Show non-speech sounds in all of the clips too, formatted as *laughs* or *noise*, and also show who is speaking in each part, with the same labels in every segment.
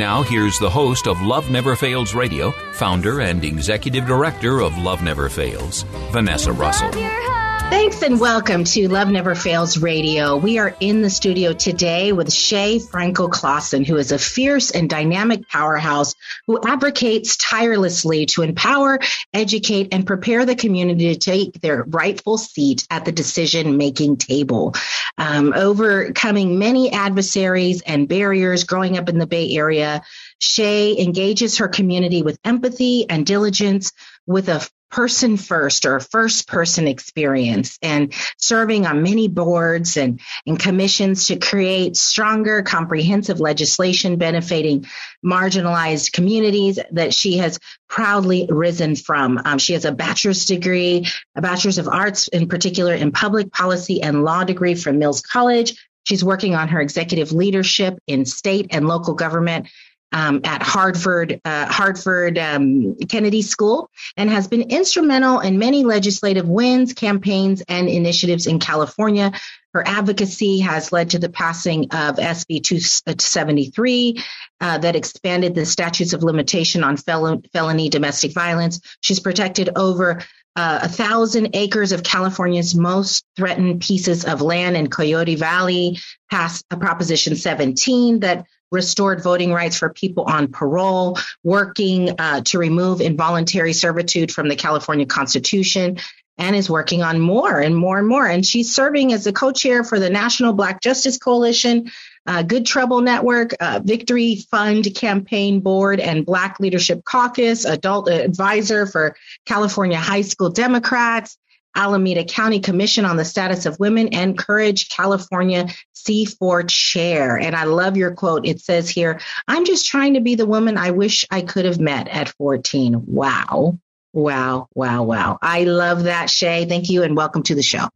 Speaker 1: Now, here's the host of Love Never Fails Radio, founder and executive director of Love Never Fails, Vanessa Russell.
Speaker 2: Thanks and welcome to Love Never Fails Radio. We are in the studio today with Shay Franco Clausen, who is a fierce and dynamic powerhouse who advocates tirelessly to empower, educate, and prepare the community to take their rightful seat at the decision making table. Um, overcoming many adversaries and barriers growing up in the Bay Area, Shay engages her community with empathy and diligence with a person first or first person experience and serving on many boards and, and commissions to create stronger comprehensive legislation benefiting marginalized communities that she has proudly risen from. Um, she has a bachelor's degree, a bachelor's of arts in particular in public policy and law degree from Mills College. She's working on her executive leadership in state and local government um, at Harvard, uh, Hartford um, Kennedy School, and has been instrumental in many legislative wins, campaigns, and initiatives in California. Her advocacy has led to the passing of SB 273 uh, that expanded the statutes of limitation on fel- felony domestic violence. She's protected over uh, a thousand acres of California's most threatened pieces of land in Coyote Valley, passed Proposition 17 that restored voting rights for people on parole, working uh, to remove involuntary servitude from the California Constitution, and is working on more and more and more. And she's serving as the co chair for the National Black Justice Coalition, uh, Good Trouble Network, uh, Victory Fund Campaign Board, and Black Leadership Caucus, adult advisor for California High School Democrats. Alameda County Commission on the Status of Women and Courage California C4 chair. And I love your quote. It says here, I'm just trying to be the woman I wish I could have met at 14. Wow. Wow. Wow. Wow. I love that, Shay. Thank you and welcome to the show.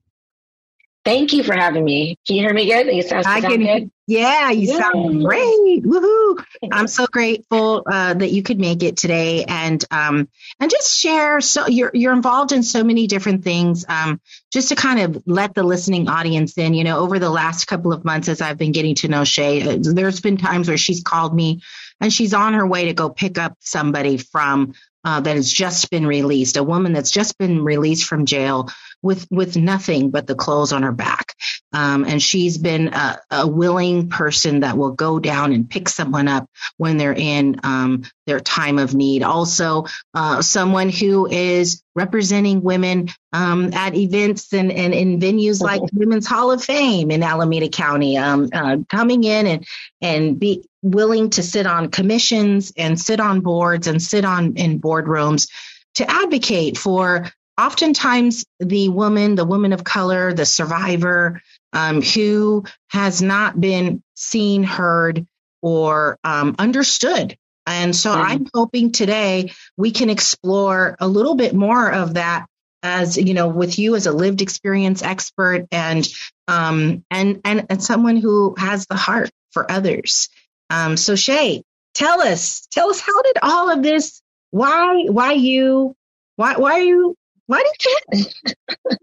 Speaker 3: Thank you for having me. Can you hear me good? You sound,
Speaker 2: I
Speaker 3: sound
Speaker 2: can,
Speaker 3: good?
Speaker 2: yeah, you sound great. Woohoo. I'm so grateful uh, that you could make it today and um, and just share. So you're you're involved in so many different things. Um, just to kind of let the listening audience in, you know, over the last couple of months as I've been getting to know Shay, uh, there's been times where she's called me and she's on her way to go pick up somebody from uh, that has just been released, a woman that's just been released from jail with with nothing but the clothes on her back. Um, and she's been a, a, willing person that will go down and pick someone up when they're in um, their time of need. Also, uh, someone who is representing women um, at events and, and in venues like Women's Hall of Fame in Alameda County, um, uh, coming in and and be willing to sit on commissions and sit on boards and sit on in boardrooms to advocate for oftentimes the woman, the woman of color, the survivor um, who has not been seen, heard, or um, understood. And so mm-hmm. I'm hoping today we can explore a little bit more of that as you know with you as a lived experience expert and um and and, and someone who has the heart for others. Um, so Shay, tell us, tell us how did all of this, why, why you, why, why are you, why did you?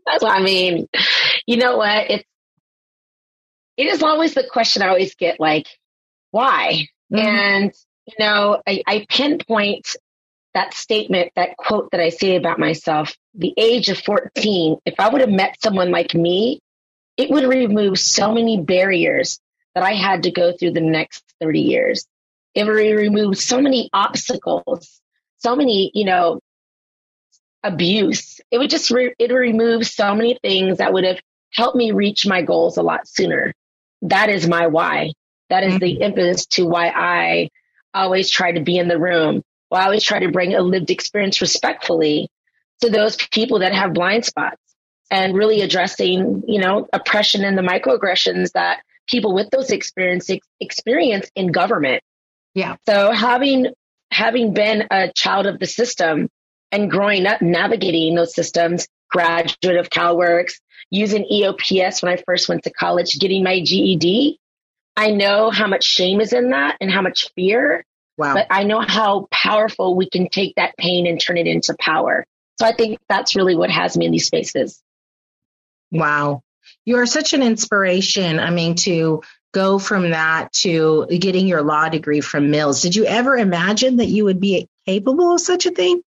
Speaker 3: That's what I mean. You know what? It's, it is always the question I always get like, why? Mm-hmm. And, you know, I, I pinpoint that statement, that quote that I say about myself, the age of 14, if I would have met someone like me, it would remove so many barriers that I had to go through the next 30 years. It would remove so many obstacles, so many, you know, abuse. It would just, re- it would remove so many things that would have helped me reach my goals a lot sooner. That is my why. That is mm-hmm. the impetus to why I always try to be in the room. Why I always try to bring a lived experience respectfully to those people that have blind spots and really addressing, you know, oppression and the microaggressions that people with those experiences experience in government.
Speaker 2: Yeah.
Speaker 3: So having having been a child of the system and growing up navigating those systems, graduate of CalWORKs, using EOPS when I first went to college, getting my GED, I know how much shame is in that and how much fear.
Speaker 2: Wow.
Speaker 3: But I know how powerful we can take that pain and turn it into power. So I think that's really what has me in these spaces.
Speaker 2: Wow. You are such an inspiration. I mean, to go from that to getting your law degree from Mills. Did you ever imagine that you would be capable of such a thing?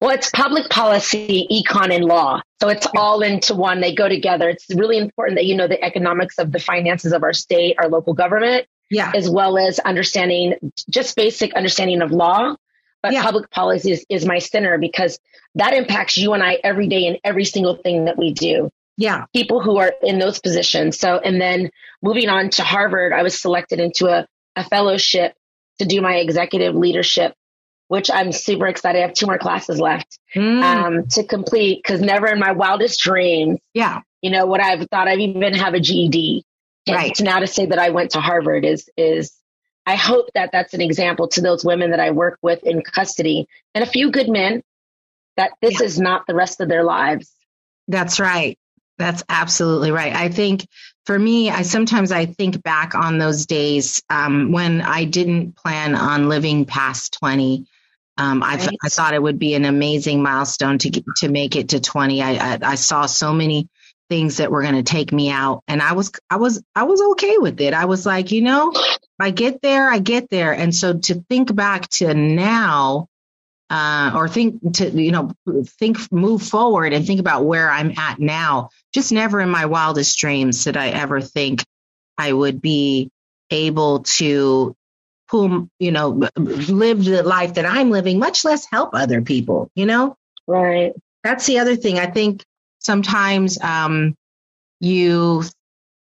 Speaker 3: Well, it's public policy, econ, and law. So it's all into one. They go together. It's really important that you know the economics of the finances of our state, our local government,
Speaker 2: yeah.
Speaker 3: as well as understanding just basic understanding of law. But yeah. public policy is, is my center because that impacts you and I every day in every single thing that we do
Speaker 2: yeah
Speaker 3: people who are in those positions so and then moving on to harvard i was selected into a, a fellowship to do my executive leadership which i'm super excited i have two more classes left mm. um, to complete because never in my wildest dreams
Speaker 2: yeah
Speaker 3: you know what i've thought i've even have a ged
Speaker 2: right
Speaker 3: to now to say that i went to harvard is is i hope that that's an example to those women that i work with in custody and a few good men that this yeah. is not the rest of their lives
Speaker 2: that's right that's absolutely right. I think for me, I sometimes I think back on those days um, when I didn't plan on living past 20. Um, I, th- I thought it would be an amazing milestone to get, to make it to 20. I, I, I saw so many things that were going to take me out, and I was I was I was okay with it. I was like, you know, I get there, I get there. And so to think back to now, uh, or think to you know think move forward and think about where i'm at now just never in my wildest dreams did i ever think i would be able to pull you know live the life that i'm living much less help other people you know
Speaker 3: right
Speaker 2: that's the other thing i think sometimes um you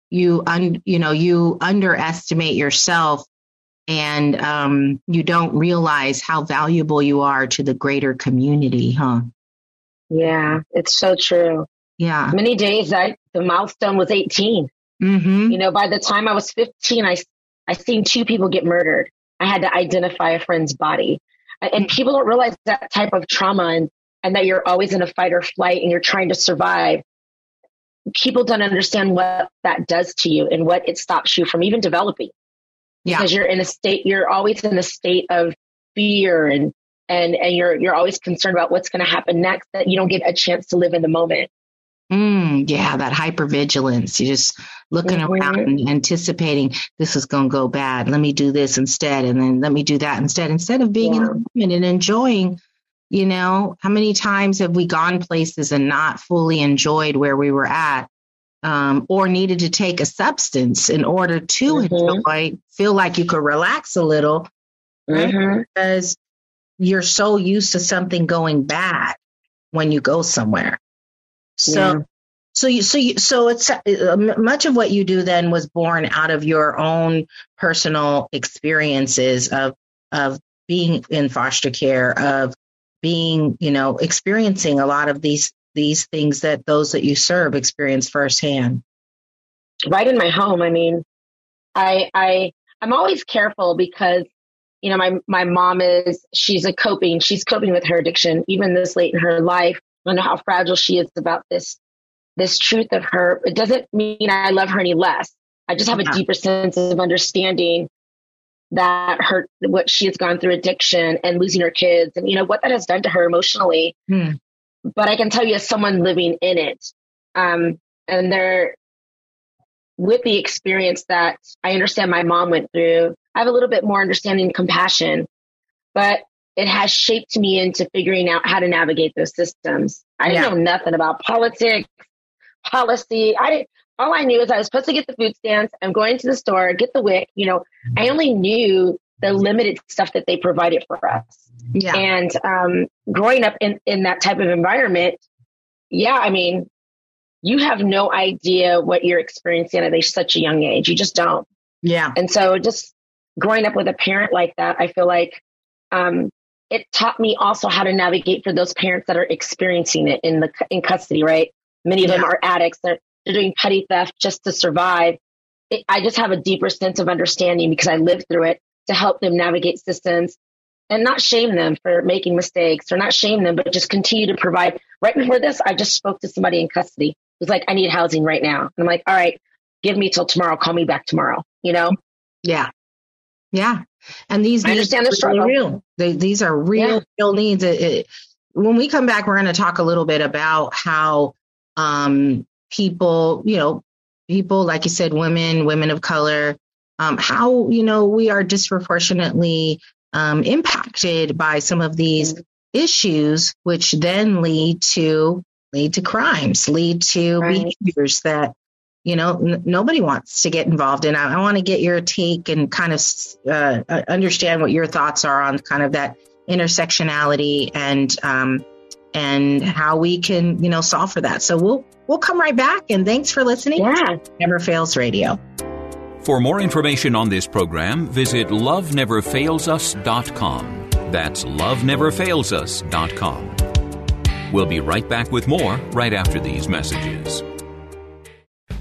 Speaker 2: you un, you know you underestimate yourself and um, you don't realize how valuable you are to the greater community, huh?
Speaker 3: Yeah, it's so true.
Speaker 2: Yeah.
Speaker 3: Many days I the milestone was 18.
Speaker 2: Mm-hmm.
Speaker 3: You know, by the time I was 15, I I seen two people get murdered. I had to identify a friend's body, and hmm. people don't realize that type of trauma and and that you're always in a fight or flight and you're trying to survive. People don't understand what that does to you and what it stops you from even developing
Speaker 2: yeah.
Speaker 3: because you're in a state you're always in a state of fear and and and you're you're always concerned about what's going to happen next that you don't get a chance to live in the moment
Speaker 2: mm, yeah that hypervigilance you're just looking mm-hmm. around and anticipating this is going to go bad let me do this instead and then let me do that instead instead of being yeah. in the moment and enjoying you know how many times have we gone places and not fully enjoyed where we were at um, or needed to take a substance in order to mm-hmm. enjoy, feel like you could relax a little, right? mm-hmm. because you're so used to something going bad when you go somewhere. So, yeah. so you, so you, so it's uh, much of what you do then was born out of your own personal experiences of of being in foster care, of being, you know, experiencing a lot of these these things that those that you serve experience firsthand?
Speaker 3: Right in my home. I mean, I I I'm always careful because you know my my mom is she's a coping she's coping with her addiction even this late in her life. I know how fragile she is about this this truth of her. It doesn't mean I love her any less. I just have a deeper sense of understanding that her what she has gone through addiction and losing her kids and you know what that has done to her emotionally.
Speaker 2: Hmm.
Speaker 3: But I can tell you as someone living in it, um, and there with the experience that I understand my mom went through, I have a little bit more understanding and compassion, but it has shaped me into figuring out how to navigate those systems. I didn't
Speaker 2: Yeah.
Speaker 3: know nothing about politics, policy. I didn't, all I knew is I was supposed to get the food stamps. I'm going to the store, get the WIC. You know, I only knew the limited stuff that they provided for us.
Speaker 2: Yeah.
Speaker 3: And um, growing up in, in that type of environment, yeah, I mean, you have no idea what you're experiencing at a, such a young age. You just don't.
Speaker 2: Yeah.
Speaker 3: And so just growing up with a parent like that, I feel like um, it taught me also how to navigate for those parents that are experiencing it in the in custody, right? Many of them are addicts. They're, they're doing petty theft just to survive. It, I just have a deeper sense of understanding because I lived through it to help them navigate systems and not shame them for making mistakes or not shame them, but just continue to provide. Right before this, I just spoke to somebody in custody who's like, I need housing right now. And I'm like, all right, give me till tomorrow. Call me back tomorrow. You know?
Speaker 2: Yeah. Yeah. And these
Speaker 3: I
Speaker 2: needs
Speaker 3: understand the
Speaker 2: are
Speaker 3: struggle.
Speaker 2: real. They, these are real,
Speaker 3: Yeah.
Speaker 2: real needs. It- it- when we come back, we're going to talk a little bit about how um, people, you know, people, like you said, women, women of color, um, how, you know, we are disproportionately um, impacted by some of these issues, which then lead to lead to crimes, lead to
Speaker 3: Right.
Speaker 2: behaviors that you know n- nobody wants to get involved in. I, I want to get your take and kind of uh, uh, understand what your thoughts are on kind of that intersectionality and um, and how we can you know solve for that. So we'll we'll come right back. And thanks for listening.
Speaker 3: Yeah.
Speaker 2: Never fails radio.
Speaker 1: For more information on this program, visit loveneverfailsus.com. That's loveneverfailsus.com. We'll be right back with more right after these messages.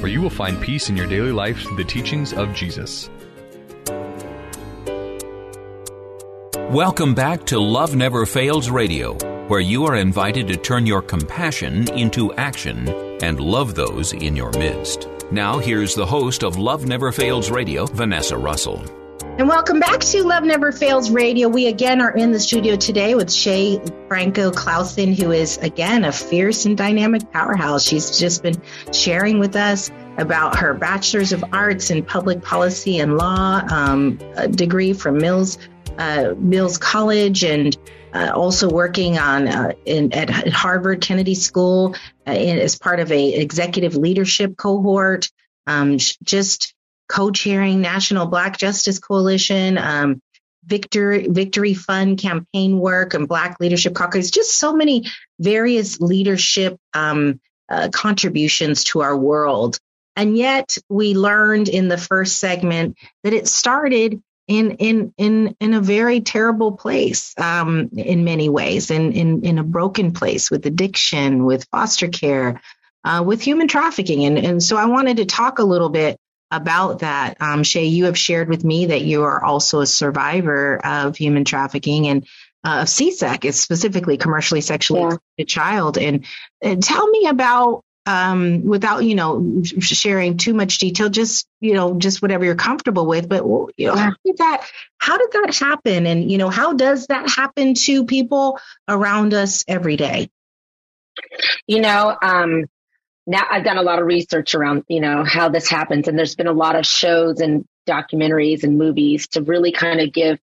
Speaker 4: where you will find peace in your daily life through the teachings of Jesus.
Speaker 1: Welcome back to Love Never Fails Radio, where you are invited to turn your compassion into action and love those in your midst. Now, here's the host of Love Never Fails Radio, Vanessa Russell.
Speaker 2: And welcome back to Love Never Fails Radio. We again are in the studio today with Shay Franco Clausen, who is again a fierce and dynamic powerhouse. She's just been sharing with us about her Bachelor's of Arts in Public Policy and Law um, degree from Mills uh, Mills College, and uh, also working on uh, in, at Harvard Kennedy School uh, in, as part of a executive leadership cohort. Um, just co-chairing National Black Justice Coalition, um, Victory Victory Fund campaign work, and Black Leadership Caucus. Just so many various leadership um, uh, contributions to our world. And yet, we learned in the first segment that it started in in in in a very terrible place um, in many ways, in in in a broken place with addiction, with foster care, uh, with human trafficking, and and so I wanted to talk a little bit about that. Um, Shay, you have shared with me that you are also a survivor of human trafficking and uh, of CSEC, is specifically commercially sexually
Speaker 3: Yeah.
Speaker 2: exploited child. And, and tell me about, um, without you know sharing too much detail, just you know just whatever you're comfortable with. But you know, how did that how did that happen? And you know, how does that happen to people around us every day?
Speaker 3: You know, um, now I've done a lot of research around, you know, how this happens, and there's been a lot of shows and documentaries and movies to really kind of give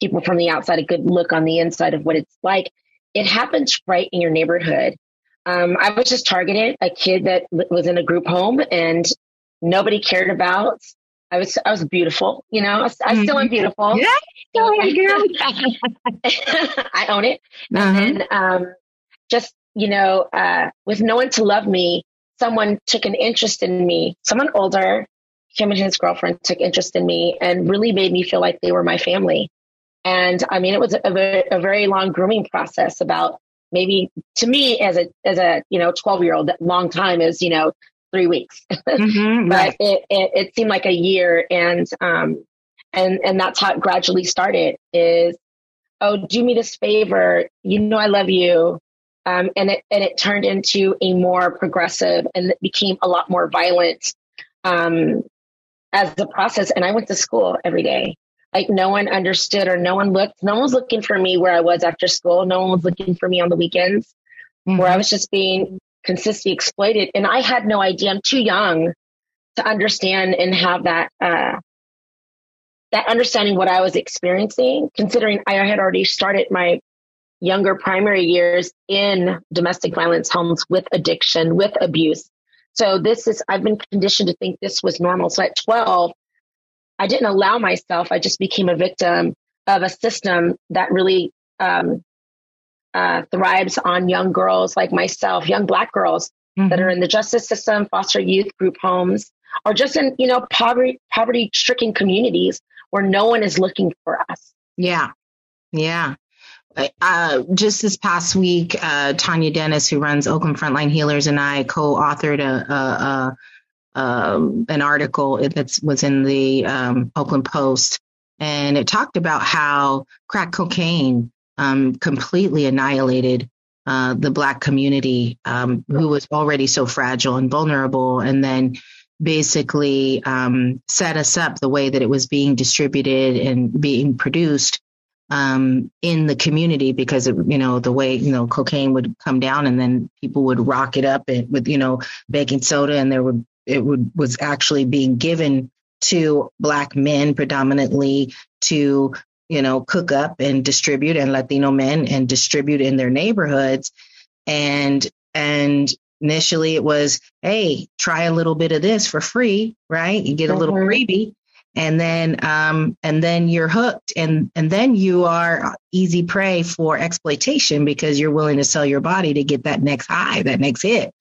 Speaker 3: people from the outside a good look on the inside of what it's like. It happens right in your neighborhood. Um, I was just targeted a kid that was in a group home and nobody cared about. I was I was beautiful, you know. I, I still am
Speaker 2: Mm-hmm.
Speaker 3: beautiful.
Speaker 2: Yeah, go ahead, girl. *laughs*
Speaker 3: I own it.
Speaker 2: Uh-huh.
Speaker 3: And um, just you know, uh, with no one to love me, someone took an interest in me. Someone older, him and his girlfriend took interest in me and really made me feel like they were my family. And I mean, it was a, very, a very long grooming process. About maybe to me as a as a you know twelve year old, long time is you know three weeks, *laughs*
Speaker 2: Mhm,
Speaker 3: but
Speaker 2: right.
Speaker 3: it, it it seemed like a year. And um and and that's how it gradually started. Is oh, do me this favor. You know, I love you. Um, and it and it turned into a more progressive and it became a lot more violent um, as the process. And I went to school every day. Like no one understood or no one looked. No one was looking for me where I was after school. No one was looking for me on the weekends where I was just being consistently exploited. And I had no idea. I'm too young to understand and have that uh, that understanding what I was experiencing, considering I had already started my younger primary years in domestic violence homes with addiction, with abuse. So this is, I've been conditioned to think this was normal. So at 12, I didn't allow myself. I just became a victim of a system that really um, uh, thrives on young girls like myself, young black girls that are in the justice system, foster youth group homes, or just in, you know, poverty, poverty stricken communities where no one is looking for us.
Speaker 2: Yeah. Yeah. Uh, just this past week, uh, Tanya Dennis, who runs Oakland Frontline Healers, and I co-authored a, a, a um, an article that was in the um, Oakland Post, and it talked about how crack cocaine um, completely annihilated uh, the Black community, um, who was already so fragile and vulnerable, and then basically um, set us up the way that it was being distributed and being produced um, in the community because it, you know the way you know cocaine would come down and then people would rock it up and, with you know baking soda and there would it would was actually being given to black men predominantly to you know cook up and distribute and Latino men and distribute in their neighborhoods. And and initially it was hey try a little bit of this for free right? You get a little freebie and then um and then you're hooked and and then you are easy prey for exploitation because you're willing to sell your body to get that next high that next hit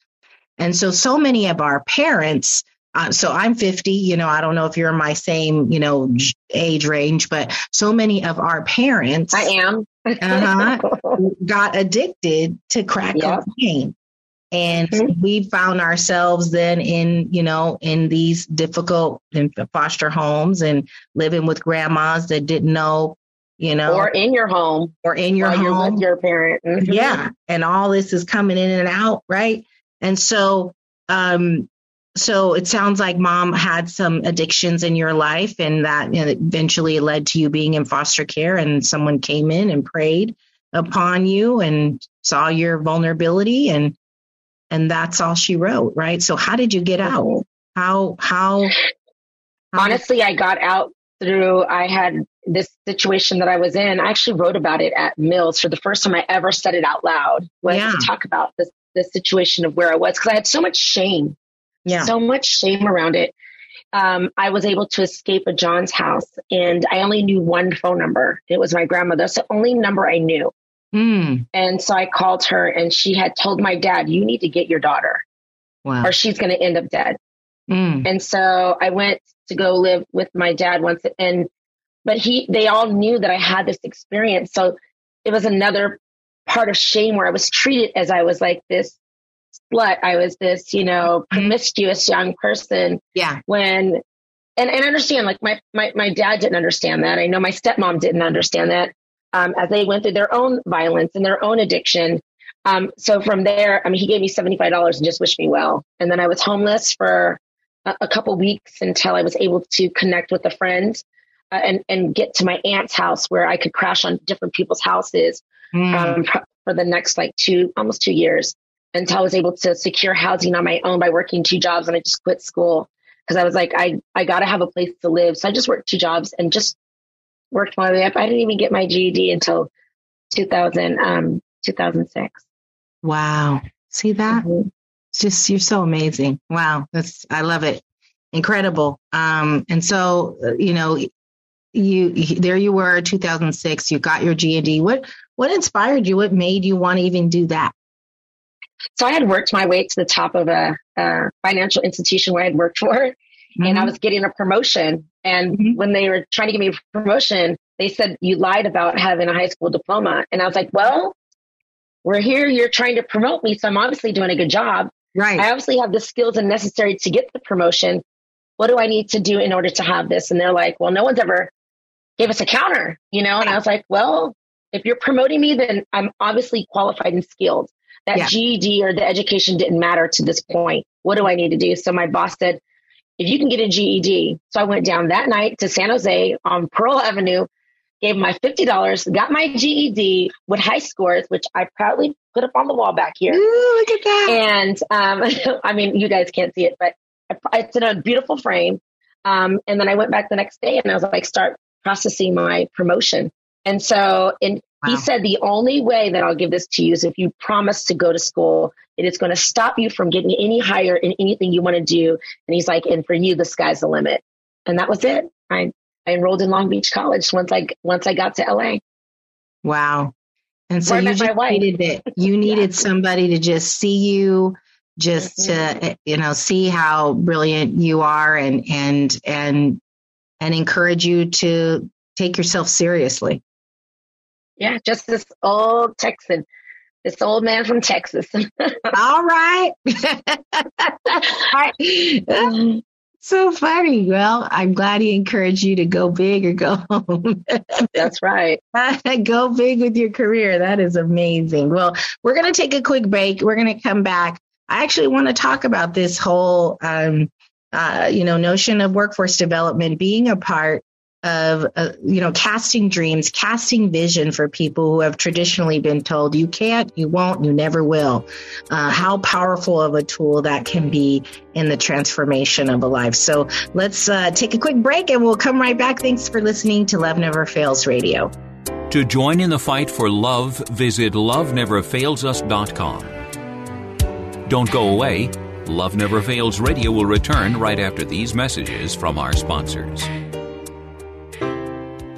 Speaker 2: and so so many of our parents uh, so i'm 50 you know i don't know if you're in my same you know age range but so many of our parents
Speaker 3: I am.
Speaker 2: uh-huh, *laughs* got addicted to crack
Speaker 3: Yep.
Speaker 2: cocaine and we found ourselves then in you know in these difficult foster homes and living with grandmas that didn't know you know.
Speaker 3: Or in your home.
Speaker 2: Or in your home
Speaker 3: with your parent. Mhm.
Speaker 2: yeah. And all this is coming in and out right? And so um so it sounds like mom had some addictions in your life and that you know, eventually led to you being in foster care and someone came in and prayed upon you and saw your vulnerability and and that's all she wrote right so how did you get out how how, how
Speaker 3: Honestly, I got out through, I had this situation that I was in. I actually wrote about it at Mills for the first time I ever said it out loud. Was
Speaker 2: Yeah.
Speaker 3: to talk about this, the situation of where I was because I had so much shame,
Speaker 2: yeah
Speaker 3: so much shame around it. Um, I was able to escape a John's house and I only knew one phone number. It was my grandmother. That's the only number I knew.
Speaker 2: Mm,
Speaker 3: And so I called her and she had told my dad, you need to get your daughter
Speaker 2: wow
Speaker 3: or she's going to end up dead.
Speaker 2: mm,
Speaker 3: And so I went to go live with my dad once and but he they all knew that I had this experience. So it was another part of shame where I was treated as I was like this slut. I was this, you know, promiscuous young person
Speaker 2: yeah
Speaker 3: when and, and I understand like my, my my dad didn't understand that. I know my stepmom didn't understand that. Um, as they went through their own violence and their own addiction. Um, so from there, I mean, he gave me $75 and just wished me well. And then I was homeless for a, a couple weeks until I was able to connect with a friend uh, and, and get to my aunt's house where I could crash on different people's houses
Speaker 2: mm,
Speaker 3: um, pro- for the next like two, almost two years until I was able to secure housing on my own by working two jobs and I just quit school because I was like, I, I got to have a place to live. So I just worked two jobs and just worked my way up. I didn't even get my GED until 2000, um, 2006.
Speaker 2: Wow. See that?
Speaker 3: Mhm.
Speaker 2: It's just, you're so amazing. Wow. That's, I love it. Incredible. Um, and so, uh, you know, you, there you were 2006 you got your GED what what inspired you what made you want to even do that
Speaker 3: So I had worked my way to the top of a, a financial institution where I had worked for, and I was getting a promotion. And
Speaker 2: Mhm.
Speaker 3: when they were trying to give me a promotion, they said, You lied about having a high school diploma. And I was like, Well, we're here. You're trying to promote me. So I'm obviously doing a good job.
Speaker 2: right
Speaker 3: I obviously have the skills and necessary to get the promotion. What do I need to do in order to have this? And they're like, Well, no one's ever gave us a counter, you know? And I was like, Well, if you're promoting me, then I'm obviously qualified and skilled. That
Speaker 2: Yeah.
Speaker 3: GED or the education didn't matter to this point. What do I need to do? So my boss said, if you can get a GED. So I went down that night to San Jose on Pearl Avenue, gave my $50, got my GED with high scores, which I proudly put up on the wall back here.
Speaker 2: Ooh, look at that
Speaker 3: And um, *laughs* I mean, you guys can't see it, but it's in a beautiful frame. Um, and then I went back the next day and I was like, start processing my promotion. And so, and he said, the only way that I'll give this to you is if you promise to go to school. It is going to stop you from getting any higher in anything you want to do. And he's like, and for you, the sky's the limit. And that was it. I, I enrolled in Long Beach College once I once I got to LA.
Speaker 2: Wow. And so you just needed it. You *laughs* needed somebody to just see you, just
Speaker 3: Mm-hmm.
Speaker 2: to you know see how brilliant you are, and and and and encourage you to take yourself seriously.
Speaker 3: Yeah, just this old Texan, this old man from Texas. *laughs* *laughs*
Speaker 2: All right. so funny. Well, I'm glad he encouraged you to go big or go home. *laughs*
Speaker 3: That's right.
Speaker 2: go big with your career. That is amazing. Well, we're going to take a quick break. We're going to come back. I actually want to talk about this whole, um, uh, you know, notion of workforce development being a part of, uh, you know, casting dreams, casting vision for people who have traditionally been told you can't, you won't, you never will. Uh, how powerful of a tool that can be in the transformation of a life. So let's uh, take a quick break and we'll come right back. Thanks for listening to Love Never Fails Radio.
Speaker 1: To join in the fight for love, visit loveneverfailsus.com. Don't go away. Love Never Fails Radio will return right after these messages from our sponsors.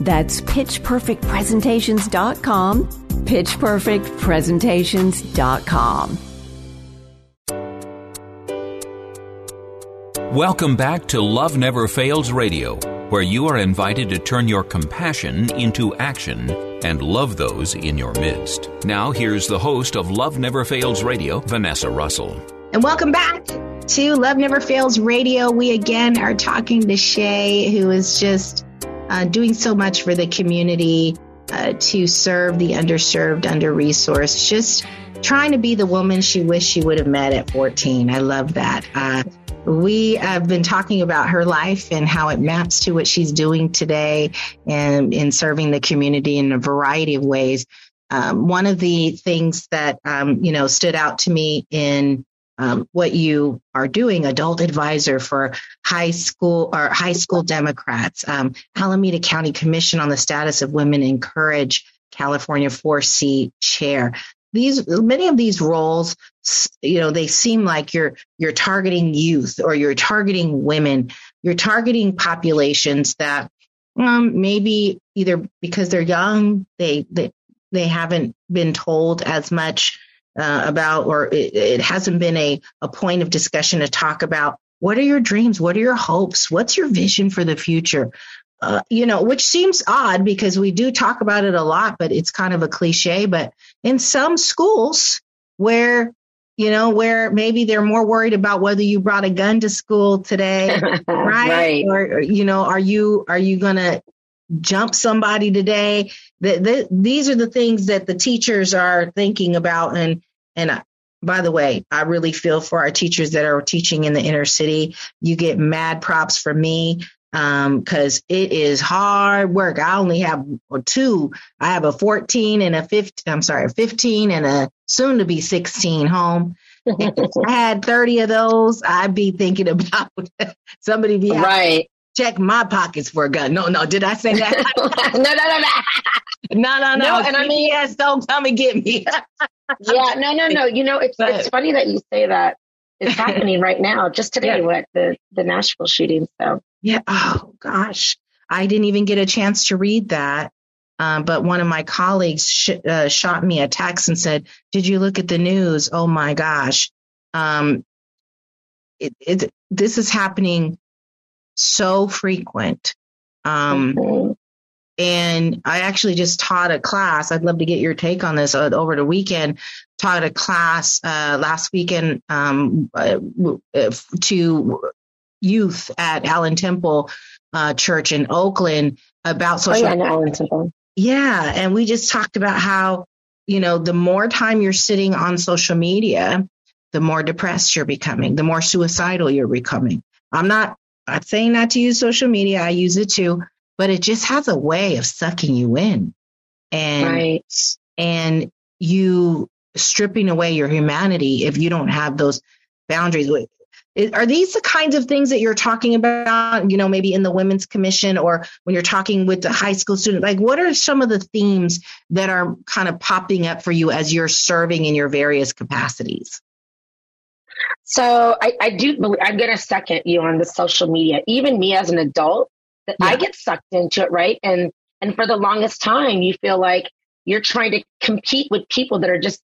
Speaker 5: That's pitchperfectpresentations.com, pitchperfectpresentations.com.
Speaker 1: Welcome back to Love Never Fails Radio, where you are invited to turn your compassion into action and love those in your midst. Now, here's the host of Love Never Fails Radio, Vanessa Russell.
Speaker 2: And welcome back to Love Never Fails Radio. We again are talking to Shay, who is just uh, doing so much for the community uh, to serve the underserved, under resourced, just trying to be the woman she wished she would have met at 14. I love that. Uh, we have been talking about her life and how it maps to what she's doing today and in serving the community in a variety of ways. Um, one of the things that um, you know stood out to me in um, what you are doing, adult advisor for high school or high school Democrats, um, Alameda County Commission on the Status of Women Encourage, California 4C chair. These many of these roles, you know, they seem like you're you're targeting youth or you're targeting women, you're targeting populations that um, maybe either because they're young, they, they they haven't been told as much uh, about, or it, it hasn't been a, a point of discussion to talk about what are your dreams? What are your hopes? What's your vision for the future? Uh, you know, which seems odd because we do talk about it a lot, but it's kind of a cliche. But in some schools where, you know, where maybe they're more worried about whether you brought a gun to school today, *laughs* right?
Speaker 3: Right.
Speaker 2: Or, you know, are you, are you going to jump somebody today? The, the, these are the things that the teachers are thinking about. And, and I, by the way, I really feel for our teachers that are teaching in the inner city. You get mad props from me um, because it is hard work. I only have two. I have a 14 and a 15. I'm sorry, a 15 and a soon to be 16 home. if I had 30 of those, I'd be thinking about *laughs* somebody be
Speaker 3: right.
Speaker 2: Check my pockets for a gun. No, no, did I say that? *laughs*
Speaker 3: no, no, no, no.
Speaker 2: No, no, no.
Speaker 3: No, and I mean-
Speaker 2: yes, don't come and get me. *laughs*
Speaker 3: yeah, no, no, no. You know, it's
Speaker 2: But-
Speaker 3: it's funny that you say that. It's *laughs* happening right now, just today.
Speaker 2: Yeah.
Speaker 3: What the the Nashville shooting? So
Speaker 2: Yeah. Oh gosh, I didn't even get a chance to read that. Um, but one of my colleagues sh- uh, shot me a text and said, "Did you look at the news? Oh my gosh, um, it, it this is happening so frequent." Um. And I actually just taught a class. I'd love to get your take on this uh, over the weekend. Taught a class uh, last weekend um, uh, uh, to youth at Allen Temple uh, Church in Oakland about
Speaker 3: oh
Speaker 2: social
Speaker 3: yeah, no, Allen Temple.
Speaker 2: yeah, and we just talked about how, you know, the more time you're sitting on social media, the more depressed you're becoming, the more suicidal you're becoming. I'm not I'm saying not to use social media, I use it too, but it just has a way of sucking you in. And
Speaker 3: Right.
Speaker 2: and you stripping away your humanity if you don't have those boundaries. Are these the kinds of things that you're talking about, you know, maybe in the Women's Commission or when you're talking with the high school student? Like, what are some of the themes that are kind of popping up for you as you're serving in your various capacities?
Speaker 3: So I, I do believe I'm going to second you on the social media. Even me as an adult, that I get sucked into it, right? And and for the longest time, you feel like you're trying to compete with people that are just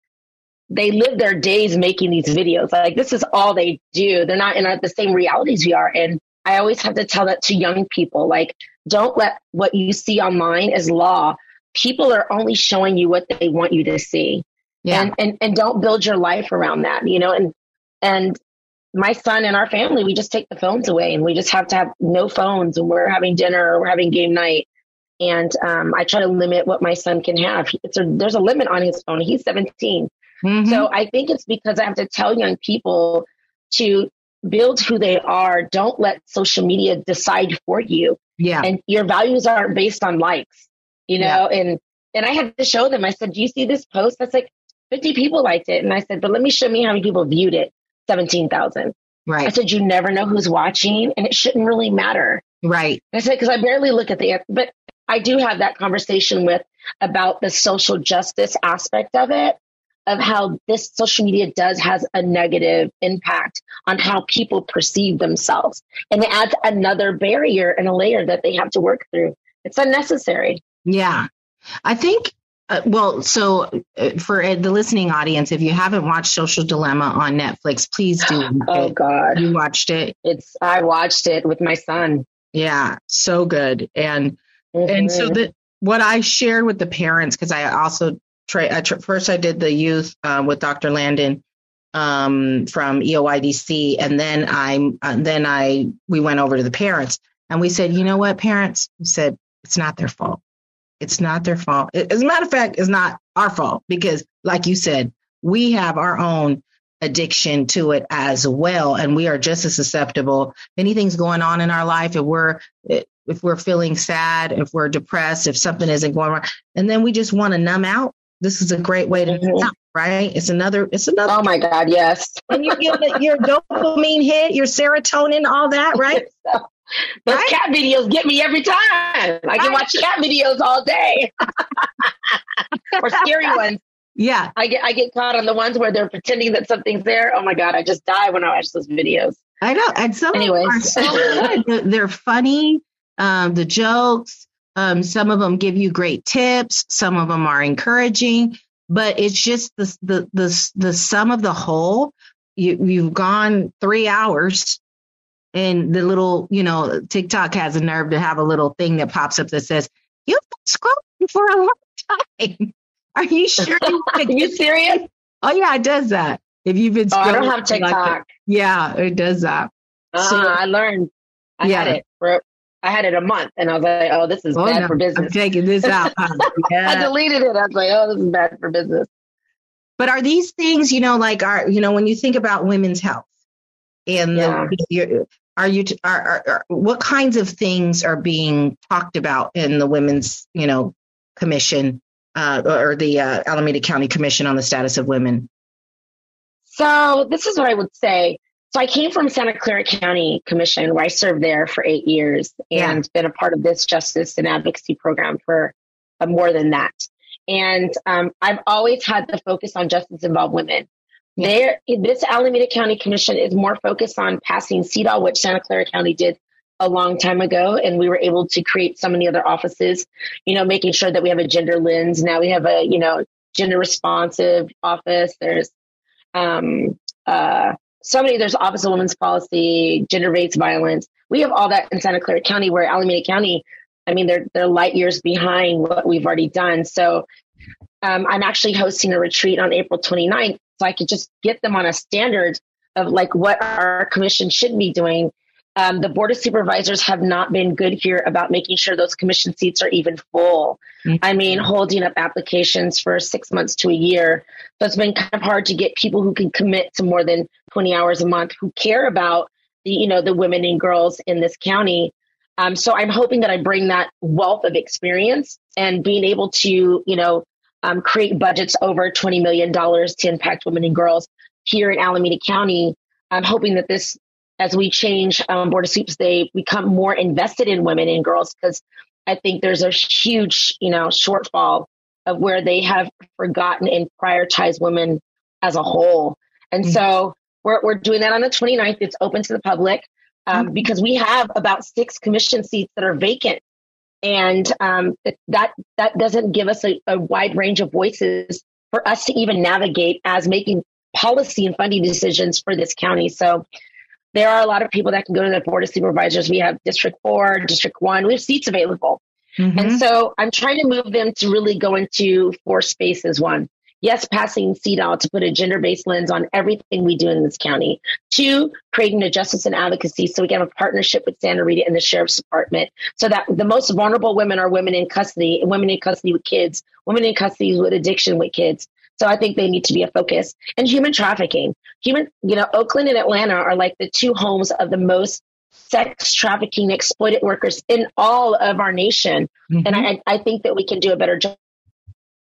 Speaker 3: they live their days making these videos. Like this is all they do. They're not in the same realities we are. And I always have to tell that to young people. Like, don't let what you see online as law. People are only showing you what they want you to see Yeah. and, and and don't build your life around that you know and and my son and our family we just take the phones away and we just have to have no phones when we're having dinner or we're having game night. And um, i try to limit what my son can have. A, there's a limit on his phone. He's 17
Speaker 2: Mhm.
Speaker 3: so i think it's because i have to tell young people to build who they are. Don't let social media decide for you.
Speaker 2: Yeah.
Speaker 3: and your values aren't based on likes you know? And and i had to show them. I said do you see this post? That's like 50 people liked it. And i said but let me show me how many people viewed it 17000
Speaker 2: Right.
Speaker 3: i said you never know who's watching and it shouldn't really matter
Speaker 2: Right.
Speaker 3: i said because i barely look at the but i do have that conversation with about the social justice aspect of it of how this social media does has a negative impact on how people perceive themselves and it adds another barrier and a layer that they have to work through it's unnecessary
Speaker 2: Yeah. I think, uh, well, so uh, for uh, the listening audience, if you haven't watched Social Dilemma on Netflix, please do. *gasps*
Speaker 3: oh
Speaker 2: it.
Speaker 3: god
Speaker 2: You watched it.
Speaker 3: it's i watched it with my son
Speaker 2: Yeah. So good. And, and so
Speaker 3: Mhm.
Speaker 2: that what I shared with the parents, because I also tra- I tra- first I did the youth uh, with Dr. Landon um, from EOYDC, and then I uh, then I we went over to the parents and we said, you know what, parents, we said it's not their fault. It's not their fault. As a matter of fact, it's not our fault because, like you said, we have our own addiction to it as well, and we are just as susceptible. Anything's going on in our life, if we're eh, if we're feeling sad, if we're depressed, if something isn't going right, and then we just want to numb out. This is a great way to numb out, mm-hmm. right? It's another. It's another.
Speaker 3: oh my god yes
Speaker 2: and you get your dopamine hit, your serotonin, all that, right? *laughs*
Speaker 3: those
Speaker 2: Right?
Speaker 3: cat videos get me every time i can
Speaker 2: Right.
Speaker 3: watch cat videos all day *laughs* or scary ones
Speaker 2: Yeah,
Speaker 3: I get I get caught on the ones where they're pretending that something's there. Oh my god, I just die when I watch those videos.
Speaker 2: I know. And some them are so good. They're, they're funny. Um, the jokes, Um, some of them give you great tips. Some of them are encouraging, but it's just the the the the sum of the whole. You you've gone three hours, and the little you know TikTok has a nerve to have a little thing that pops up that says you've been scrolling for a long time. Are you sure? You *laughs*
Speaker 3: Are you serious?
Speaker 2: Oh yeah, it does that. If you've been,
Speaker 3: Oh, I don't have
Speaker 2: for like
Speaker 3: TikTok.
Speaker 2: yeah, it does that.
Speaker 3: Uh,
Speaker 2: So-
Speaker 3: I learned. I
Speaker 2: Yeah.
Speaker 3: had it for. I had it a month, and I was like, "Oh, this is
Speaker 2: Oh,
Speaker 3: bad
Speaker 2: no,
Speaker 3: for
Speaker 2: I'm
Speaker 3: business."
Speaker 2: taking this *laughs* out. huh?
Speaker 3: I deleted it. I was like, "Oh, this is bad for business."
Speaker 2: But are these things, you know, like are you know, when you think about women's health and
Speaker 3: Yeah.
Speaker 2: the, you're- you are, are, are what kinds of things are being talked about in the women's, you know, commission uh, or the uh, Alameda County Commission on the Status of Women?
Speaker 3: So this is what I would say. So I came from Santa Clara County Commission, where I served there for eight years, and been a part of this justice and advocacy program for uh, more than that. And um, I've always had the focus on justice involved women. This Alameda County Commission is more focused on passing CEDAW, which Santa Clara County did a long time ago, and we were able to create so many other offices. You know, making sure that we have a gender lens. Now we have a you know gender responsive office. There's um, uh, so many. There's Office of Women's Policy, gender based violence. We have all that in Santa Clara County, where Alameda County, I mean, they're they're light years behind what we've already done. So um, I'm actually hosting a retreat on April 29th, so I could just get them on a standard of like what our commission should be doing. Um, the board of supervisors have not been good here about making sure those commission seats are even full. I mean, holding up applications for six months to a year. So it's been kind of hard to get people who can commit to more than 20 hours a month who care about the, you know, the women and girls in this county. Um, so I'm hoping that I bring that wealth of experience and being able to, you know, um, create budgets over $20 million to impact women and girls here in Alameda County. I'm hoping that this, as we change um, Board of Soups, they become more invested in women and girls because I think there's a huge, you know, shortfall of where they have forgotten and prioritized women as a whole. And so we're, we're doing that on the 29th. It's open to the public um, because we have about six commission seats that are vacant. And um, that that doesn't give us a, a wide range of voices for us to even navigate as making policy and funding decisions for this county. So there are a lot of people that can go to the board of supervisors. We have District Four, District One. We have seats available, and so I'm trying to move them to really go into four spaces. One, yes, passing CEDAW to put a gender-based lens on everything we do in this county. Two, creating a justice and advocacy so we can have a partnership with Santa Rita and the sheriff's department, so that the most vulnerable women are women in custody, women in custody with kids, women in custody with addiction with kids. So I think they need to be a focus. And human trafficking. Human, you know, Oakland and Atlanta are like the two homes of the most sex trafficking exploited workers in all of our nation. And mm-hmm. I, I think that we can do a better job.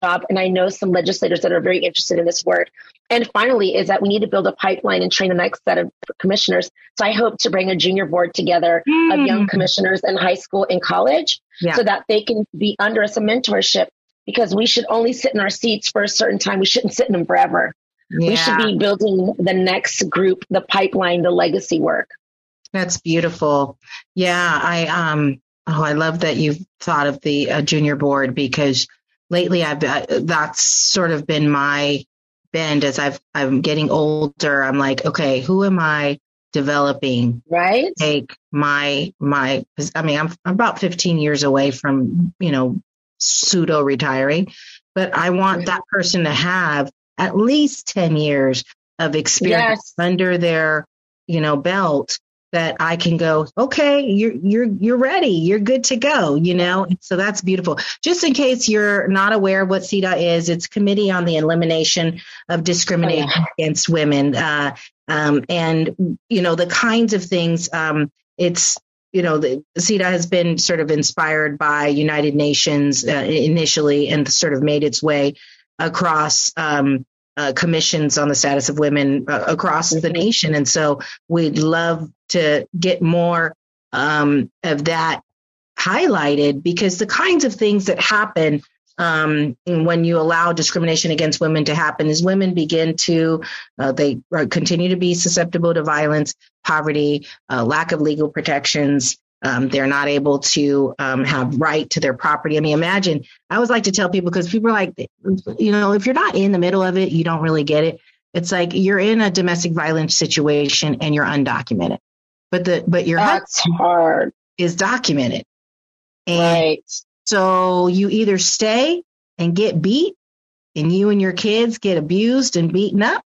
Speaker 3: And I know some legislators that are very interested in this work. And finally, is that we need to build a pipeline and train the next set of commissioners. So I hope to bring a junior board together of young commissioners in high school and college
Speaker 2: Yeah.
Speaker 3: so that they can be under us a mentorship because we should only sit in our seats for a certain time. We shouldn't sit in them forever. We should be building the next group, the pipeline, the legacy work.
Speaker 2: That's beautiful. Yeah, I um oh I love that you've thought of the uh, junior board because lately I've uh, that's sort of been my bend as I've I'm getting older. I'm like, okay, who am I developing?
Speaker 3: Right?
Speaker 2: Take my my I mean, I'm, I'm about 15 years away from, you know, pseudo retiring, but I want that person to have at least 10 years of experience under their, you know, belt that I can go, okay, you're you're you're ready, you're good to go, you know. So that's beautiful. Just in case you're not aware of what CEDAW is, it's Committee on the Elimination of Discrimination Against Women, uh, um, and you know the kinds of things. Um, it's you know the CEDAW has been sort of inspired by United Nations uh, initially, and sort of made its way across. Um, uh, commissions on the status of women uh, across the nation. And so we'd love to get more um, of that highlighted because the kinds of things that happen um, when you allow discrimination against women to happen is women begin to uh, they continue to be susceptible to violence poverty uh, lack of legal protections Um, they're not able to um, have right to their property. I mean, imagine. I always like to tell people because people are like, you know, if you're not in the middle of it, you don't really get it. It's like you're in a domestic violence situation and you're undocumented, but the but your
Speaker 3: That's hard.
Speaker 2: is documented, and
Speaker 3: Right.
Speaker 2: so you either stay and get beat, and you and your kids get abused and beaten up,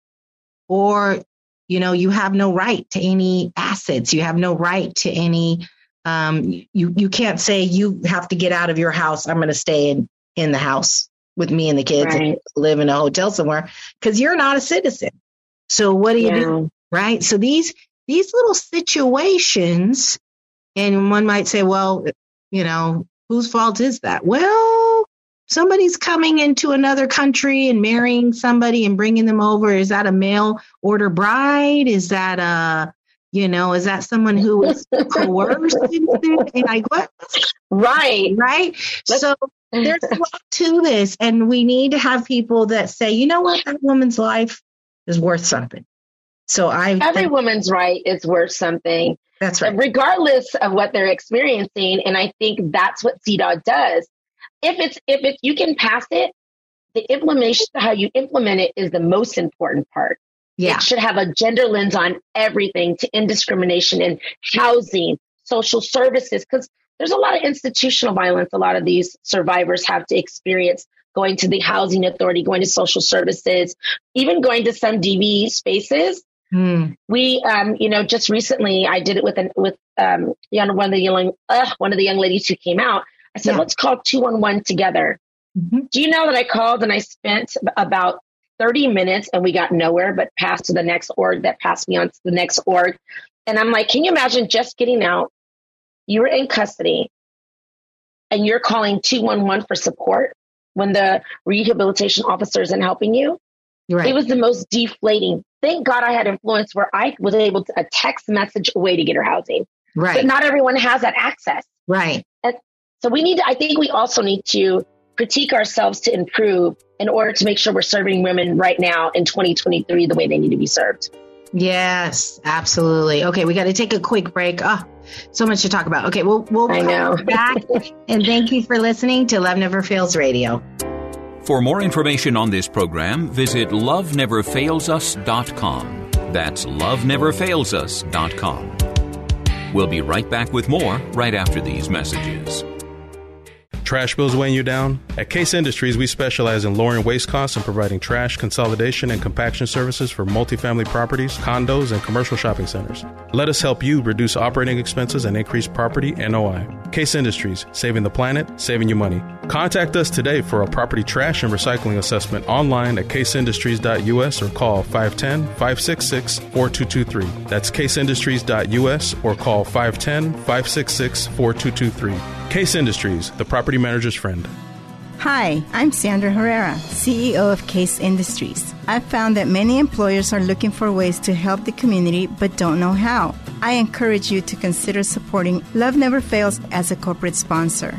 Speaker 2: or you know you have no right to any assets. You have no right to any. Um, you you can't say you have to get out of your house. I'm going to stay in in the house with me and the kids and live in a hotel somewhere because you're not a citizen. So what do you do? Right. So these these little situations, and one might say, well, you know, whose fault is that? Well, somebody's coming into another country and marrying somebody and bringing them over. Is that a mail order bride? Is that a you know, is that someone who was coerced *laughs* into it? And like what?
Speaker 3: Right.
Speaker 2: Right. So there's a lot to this, and we need to have people that say, you know what, that woman's life is worth something. So I
Speaker 3: Every woman's right is worth something.
Speaker 2: That's right.
Speaker 3: Regardless of what they're experiencing. And I think that's what CEDAW does. If it's if it you can pass it, the implementation how you implement it is the most important part.
Speaker 2: Yeah.
Speaker 3: It should have a gender lens on everything to end discrimination in housing, social services, because there's a lot of institutional violence a lot of these survivors have to experience going to the housing authority, going to social services, even going to some DV spaces.
Speaker 2: Hmm.
Speaker 3: We, um, you know, just recently I did it with an, with um, one of the young, uh, one of the young ladies who came out. I said,
Speaker 2: Yeah.
Speaker 3: let's call 211 together.
Speaker 2: Mhm.
Speaker 3: Do you know that I called and I spent about 30 minutes and we got nowhere, but passed to the next org that passed me on to the next org. And I'm like, can you imagine just getting out? You were in custody and you're calling 211 for support when the rehabilitation officer isn't helping you.
Speaker 2: Right.
Speaker 3: It was the most deflating. Thank God I had influence where I was able to a text message away to get her housing.
Speaker 2: right.
Speaker 3: But not everyone has that access.
Speaker 2: right.
Speaker 3: So we need to, I think we also need to critique ourselves to improve in order to make sure we're serving women right now in 2023 the way they need to be served.
Speaker 2: Yes, absolutely. Okay, we got to take a quick break. Oh, so much to talk about. Okay, we'll we'll
Speaker 3: I
Speaker 2: come
Speaker 3: know. *laughs*
Speaker 2: back and thank you for listening to Love Never Fails Radio.
Speaker 1: For more information on this program, visit loveneverfailsus.com. That's loveneverfailsus.com. We'll be right back with more right after these messages.
Speaker 6: Trash bills weighing you down? At Case Industries, we specialize in lowering waste costs and providing trash consolidation and compaction services for multifamily properties, condos, and commercial shopping centers. Let us help you reduce operating expenses and increase property NOI. Case Industries, saving the planet, saving you money. Contact us today for a property trash and recycling assessment online at caseindustries.us or call 510 566 4223. That's caseindustries.us or call 510 566 4223. Case Industries, the property manager's friend.
Speaker 7: Hi, I'm Sandra Herrera, CEO of Case Industries. I've found that many employers are looking for ways to help the community but don't know how. I encourage you to consider supporting Love Never Fails as a corporate sponsor.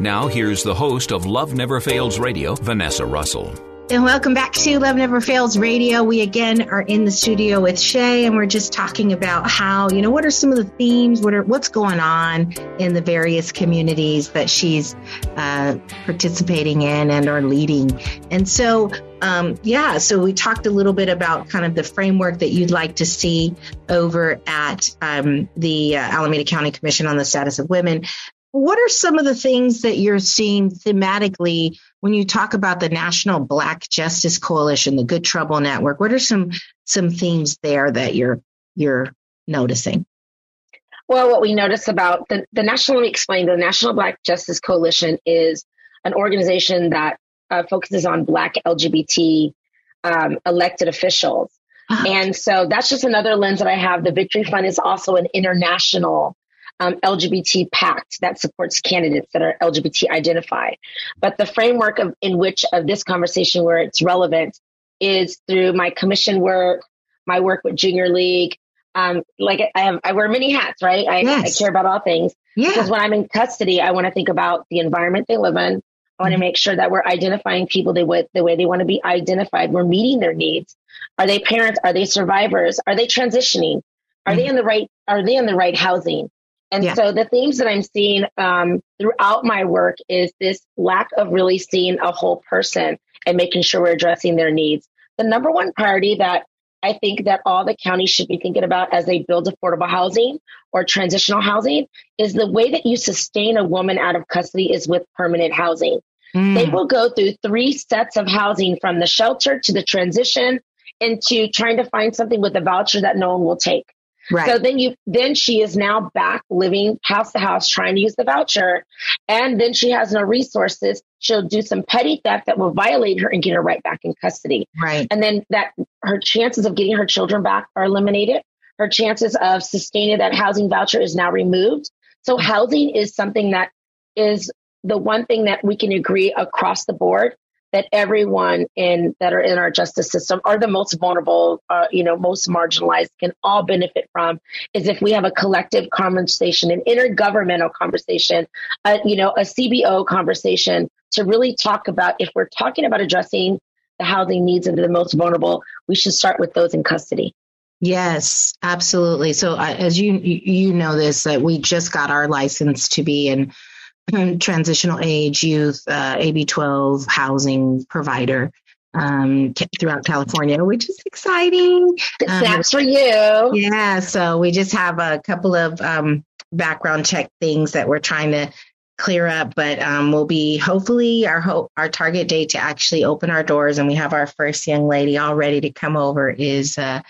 Speaker 1: Now, here's the host of Love Never Fails Radio, Vanessa Russell.
Speaker 2: And welcome back to Love Never Fails Radio. We again are in the studio with Shay, and we're just talking about how you know what are some of the themes, what are what's going on in the various communities that she's uh, participating in and are leading. And so, um, yeah, so we talked a little bit about kind of the framework that you'd like to see over at um, the uh, Alameda County Commission on the Status of Women. What are some of the things that you're seeing thematically when you talk about the National Black Justice Coalition, the Good Trouble Network? What are some some themes there that you're you're noticing?
Speaker 3: Well, what we notice about the, the National, let me explain, the National Black Justice Coalition is an organization that uh, focuses on Black LGBT um, elected officials. And so that's just another lens that I have. The Victory Fund is also an international um, LGBT PAC that supports candidates that are LGBT identified. But the framework of in which of this conversation where it's relevant is through my commission work, my work with Junior League. Um, like I have, I wear many hats, right? I,
Speaker 2: Yes.
Speaker 3: I care about all things.
Speaker 2: Yeah.
Speaker 3: Because when I'm in custody, I want to think about the environment they live in. I want to make sure that we're identifying people the way, the way they want to be identified. We're meeting their needs. Are they parents? Are they survivors? Are they transitioning? Are they in the right? Are they in the right housing? And
Speaker 2: Yeah.
Speaker 3: so the themes that I'm seeing um, throughout my work is this lack of really seeing a whole person and making sure we're addressing their needs. The number one priority that I think that all the counties should be thinking about as they build affordable housing or transitional housing is the way that you sustain a woman out of custody is with permanent housing.
Speaker 2: Mm.
Speaker 3: They will go through three sets of housing from the shelter to the transition into trying to find something with a voucher that no one will take.
Speaker 2: Right.
Speaker 3: So then you then she is now back living house to house trying to use the voucher and then she has no resources. She'll do some petty theft that will violate her and get her right back in custody.
Speaker 2: Right.
Speaker 3: And then that her chances of getting her children back are eliminated. Her chances of sustaining that housing voucher is now removed. So housing is something that is the one thing that we can agree across the board that everyone in that are in our justice system are the most vulnerable, uh, you know, most marginalized can all benefit from is if we have a collective conversation, an intergovernmental conversation, you know, a CBO conversation to really talk about if we're talking about addressing the housing needs of the most vulnerable, we should start with those in custody.
Speaker 2: Yes, absolutely. So, uh, as you you know this, that we just got our license to be in transitional age youth uh, AB twelve housing provider um, throughout California, which is exciting. Um,
Speaker 3: for you.
Speaker 2: Yeah, so we just have a couple of um, background check things that we're trying to clear up, but um, we'll be hopefully our hope our target date to actually open our doors, and we have our first young lady all ready to come over is uh,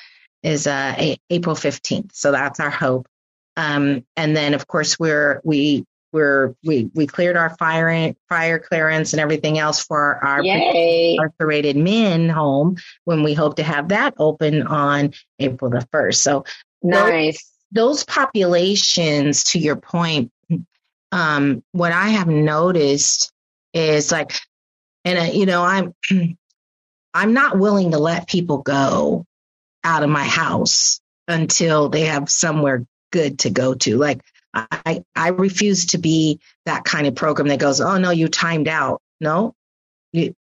Speaker 2: is uh, a- April fifteenth. So that's our hope. Um, and then of course we're we we're we we cleared our fire fire clearance and everything else for our incarcerated men home when we hope to have that open on April the 1st. So
Speaker 3: Nice.
Speaker 2: those populations, to your point, um, what I have noticed is like, and uh, you know, I'm *clears throat* I'm not willing to let people go out of my house until they have somewhere good to go to. Like I I refuse to be that kind of program that goes, oh no, you timed out. No, you.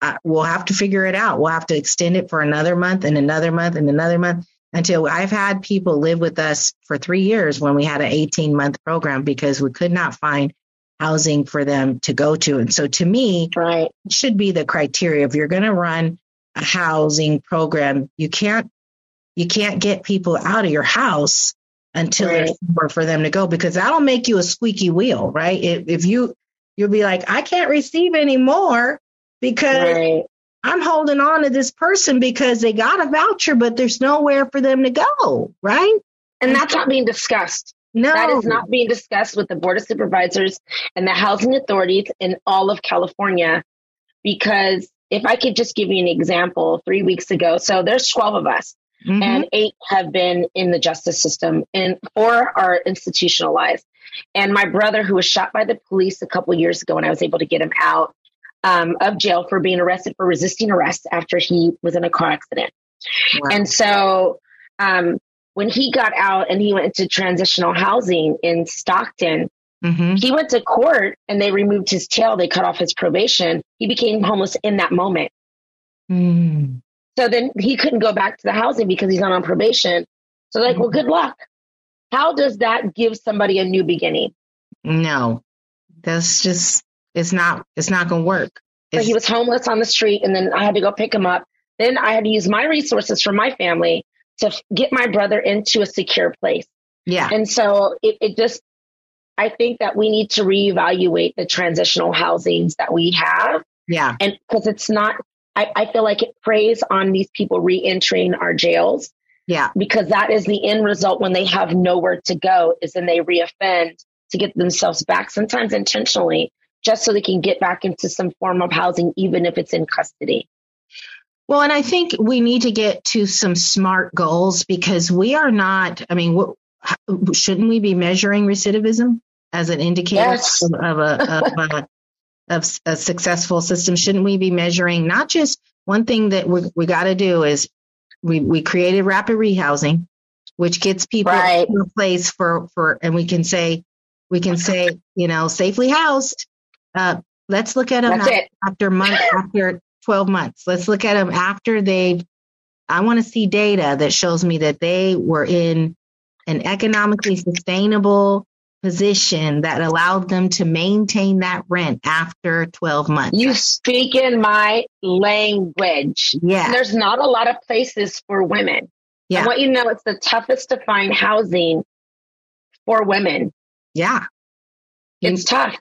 Speaker 2: Uh, we'll have to figure it out. We'll have to extend it for another month and another month and another month until I've had people live with us for three years when we had an 18 month program because we could not find housing for them to go to. And so to me,
Speaker 3: right.
Speaker 2: it should be the criteria. If you're going to run a housing program, you can't, you can't get people out of your house until there's somewhere for them to go because that'll make you a squeaky wheel, right? If, if you, you'll be like, I can't receive anymore because
Speaker 3: Right.
Speaker 2: I'm holding on to this person because they got a voucher, but there's nowhere for them to go, right?
Speaker 3: And that's not being discussed.
Speaker 2: No.
Speaker 3: That is not being discussed with the Board of Supervisors and the housing authorities in all of California. Because if I could just give you an example, three weeks ago, so there's 12 of us,
Speaker 2: Mhm.
Speaker 3: and eight have been in the justice system, and four are institutionalized. And my brother, who was shot by the police a couple years ago, and I was able to get him out um, of jail for being arrested for resisting arrest after he was in a car accident. And so um, when he got out and he went to transitional housing in Stockton,
Speaker 2: Mm-hmm.
Speaker 3: he went to court and they removed his tail. They cut off his probation. He became homeless in that moment.
Speaker 2: Mm.
Speaker 3: So then he couldn't go back to the housing because he's not on probation. So like, well, good luck. How does that give somebody a new beginning?
Speaker 2: No, that's just it's not it's not gonna work.
Speaker 3: So he was homeless on the street, and then I had to go pick him up. Then I had to use my resources from my family to get my brother into a secure place.
Speaker 2: Yeah.
Speaker 3: And so it, it just, I think that we need to reevaluate the transitional housings that we have.
Speaker 2: Yeah.
Speaker 3: And because it's not, I, I feel like it preys on these people re-entering our jails
Speaker 2: Yeah.
Speaker 3: because that is the end result when they have nowhere to go is then they reoffend to get themselves back, sometimes intentionally, just so they can get back into some form of housing, even if it's in custody.
Speaker 2: Well, and I think we need to get to some smart goals because we are not, I mean, w- shouldn't we be measuring recidivism as an indicator
Speaker 3: Yes.
Speaker 2: of a of a of a successful system? Shouldn't we be measuring not just one thing that we we got to do is we we created rapid rehousing, which gets people
Speaker 3: Right.
Speaker 2: a place for for and we can say we can say you know safely housed. Uh, let's look at them
Speaker 3: it.
Speaker 2: after month after 12 months. Let's look at them after they've I want to see data that shows me that they were in an economically sustainable position that allowed them to maintain that rent after 12 months.
Speaker 3: You speak in my language.
Speaker 2: Yeah.
Speaker 3: And there's not a lot of places for women.
Speaker 2: Yeah.
Speaker 3: I want you to know it's the toughest to find housing for women.
Speaker 2: Yeah.
Speaker 3: It's tough.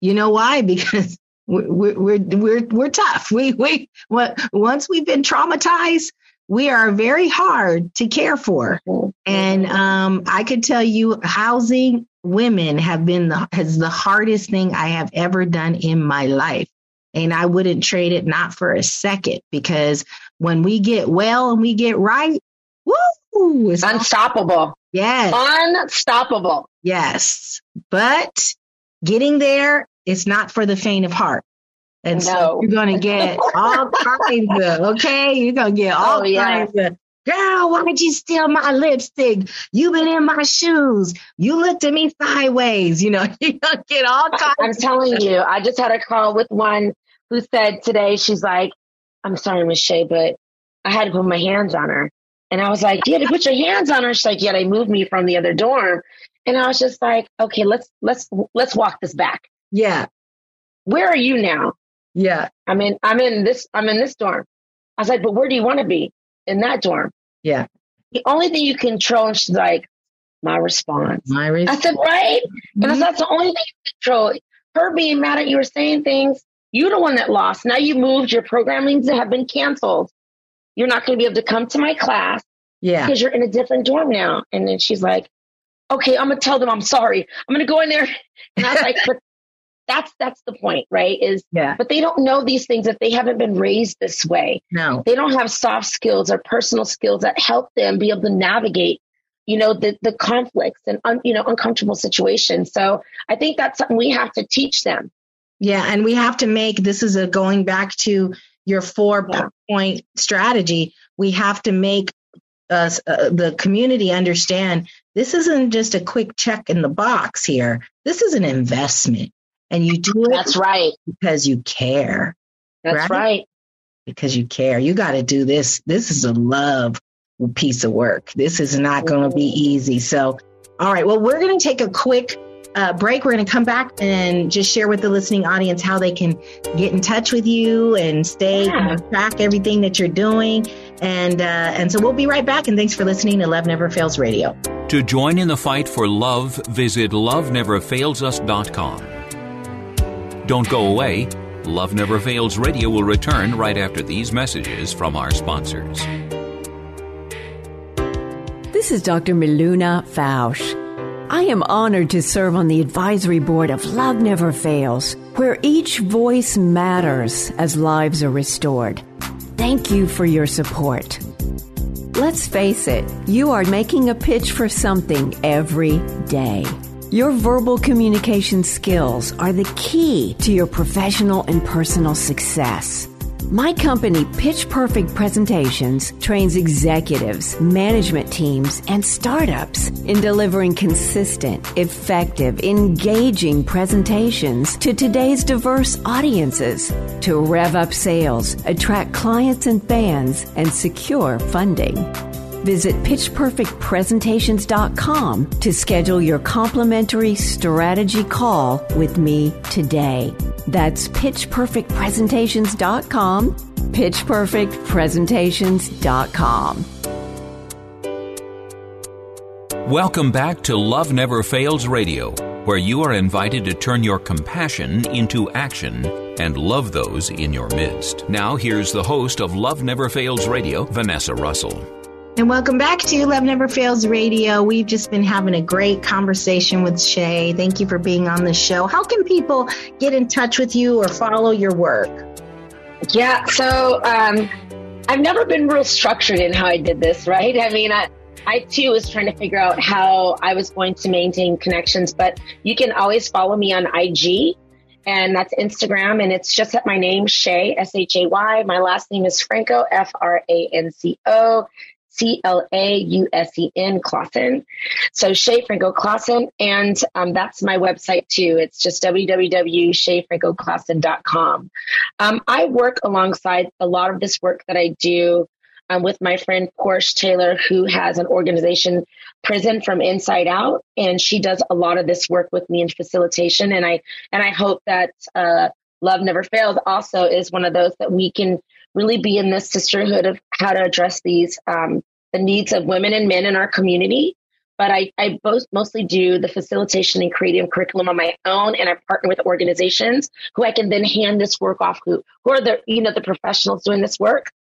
Speaker 2: You know why? *laughs* Because we're we're we're we're tough. We we what once we've been traumatized, we are very hard to care for. And um, I could tell you, housing women have been the has the hardest thing I have ever done in my life. And I wouldn't trade it not for a second because when we get well and we get right, woo, it's
Speaker 3: unstoppable.
Speaker 2: Yes.
Speaker 3: Unstoppable.
Speaker 2: Yes. But getting there, it's not for the faint of heart. And so you're going to get *laughs* all kinds of, okay? You're going to get oh, all
Speaker 3: Oh, yeah.
Speaker 2: kinds of, girl, why'd you steal my lipstick? You've been in my shoes. You looked at me sideways. You know, *laughs* to get all kinds
Speaker 3: I'm telling you, I just had a call with one who said today, she's like, I'm sorry, Miss Shay, but I had to put my hands on her. And I was like, you had to put your hands on her. She's like, yeah, they moved me from the other dorm. And I was just like, okay, let's, let's, let's walk this back.
Speaker 2: Yeah.
Speaker 3: Where are you now?
Speaker 2: Yeah.
Speaker 3: I'm in, I'm in this, I'm in this dorm. I was like, but where do you want to be? In that dorm.
Speaker 2: Yeah.
Speaker 3: The only thing you control, and she's like, my response.
Speaker 2: My response.
Speaker 3: I said, right? And I mm-hmm. said, that's the only thing you control. Her being mad at you or saying things, you're the one that lost. Now you moved, your programming have been canceled. You're not going to be able to come to my class
Speaker 2: Yeah.
Speaker 3: because you're in a different dorm now. And then she's like, okay, I'm going to tell them I'm sorry. I'm going to go in there. And I was like, but *laughs* that's, that's the point, right? Is,
Speaker 2: Yeah.
Speaker 3: but they don't know these things if they haven't been raised this way.
Speaker 2: No.
Speaker 3: They don't have soft skills or personal skills that help them be able to navigate, you know, the, the conflicts and, un, you know, uncomfortable situations. So I think that's something we have to teach them.
Speaker 2: Yeah, and we have to make this is a going back to your four
Speaker 3: Yeah.
Speaker 2: point strategy. We have to make us uh, the community understand this isn't just a quick check in the box here. This is an investment, and you do it
Speaker 3: That's right.
Speaker 2: because you care.
Speaker 3: That's
Speaker 2: Right?
Speaker 3: right.
Speaker 2: Because you care. You got to do this. This is a love piece of work. This is not going to be easy. So, all right. Well, we're going to take a quick uh, break. We're going to come back and just share with the listening audience how they can get in touch with you and stay
Speaker 3: Yeah.
Speaker 2: and track everything that you're doing. And uh, and so we'll be right back. And thanks for listening to Love Never Fails Radio.
Speaker 1: To join in the fight for love, visit loveneverfailsus.com. Don't go away. Love Never Fails Radio will return right after these messages from our sponsors.
Speaker 5: This is Dr. Miluna Fausch. I am honored to serve on the advisory board of Love Never Fails, where each voice matters as lives are restored. Thank you for your support. Let's face it, you are making a pitch for something every day. Your verbal communication skills are the key to your professional and personal success. My company, Pitch Perfect Presentations, trains executives, management teams, and startups in delivering consistent, effective, engaging presentations to today's diverse audiences to rev up sales, attract clients and fans, and secure funding. Visit pitchperfectpresentations.com to schedule your complimentary strategy call with me today. That's pitchperfectpresentations.com, pitchperfectpresentations.com.
Speaker 1: Welcome back to Love Never Fails Radio, where you are invited to turn your compassion into action and love those in your midst. Now, here's the host of Love Never Fails Radio, Vanessa Russell.
Speaker 2: And welcome back to Love Never Fails Radio. We've just been having a great conversation with Shay. Thank you for being on the show. How can people get in touch with you or follow your work?
Speaker 3: Yeah. So um, I've never been real structured in how I did this, right? I mean, I, I too was trying to figure out how I was going to maintain connections, but you can always follow me on IG and that's Instagram. And it's just at my name, Shay, S H A Y. My last name is Franco, F R A N C O. C L A U S E N Clausen. So Shay Franco Clausen. And um, that's my website too. It's just www.shayfrancoclausen.com. Um, I work alongside a lot of this work that I do um, with my friend Porsche Taylor, who has an organization, Prison from Inside Out, and she does a lot of this work with me in facilitation. And I and I hope that uh, Love Never Fails also is one of those that we can really be in this sisterhood of how to address these um, the needs of women and men in our community. But I, I both mostly do the facilitation and creative curriculum on my own, and I partner with organizations who I can then hand this work off who who are the you know the professionals doing this work.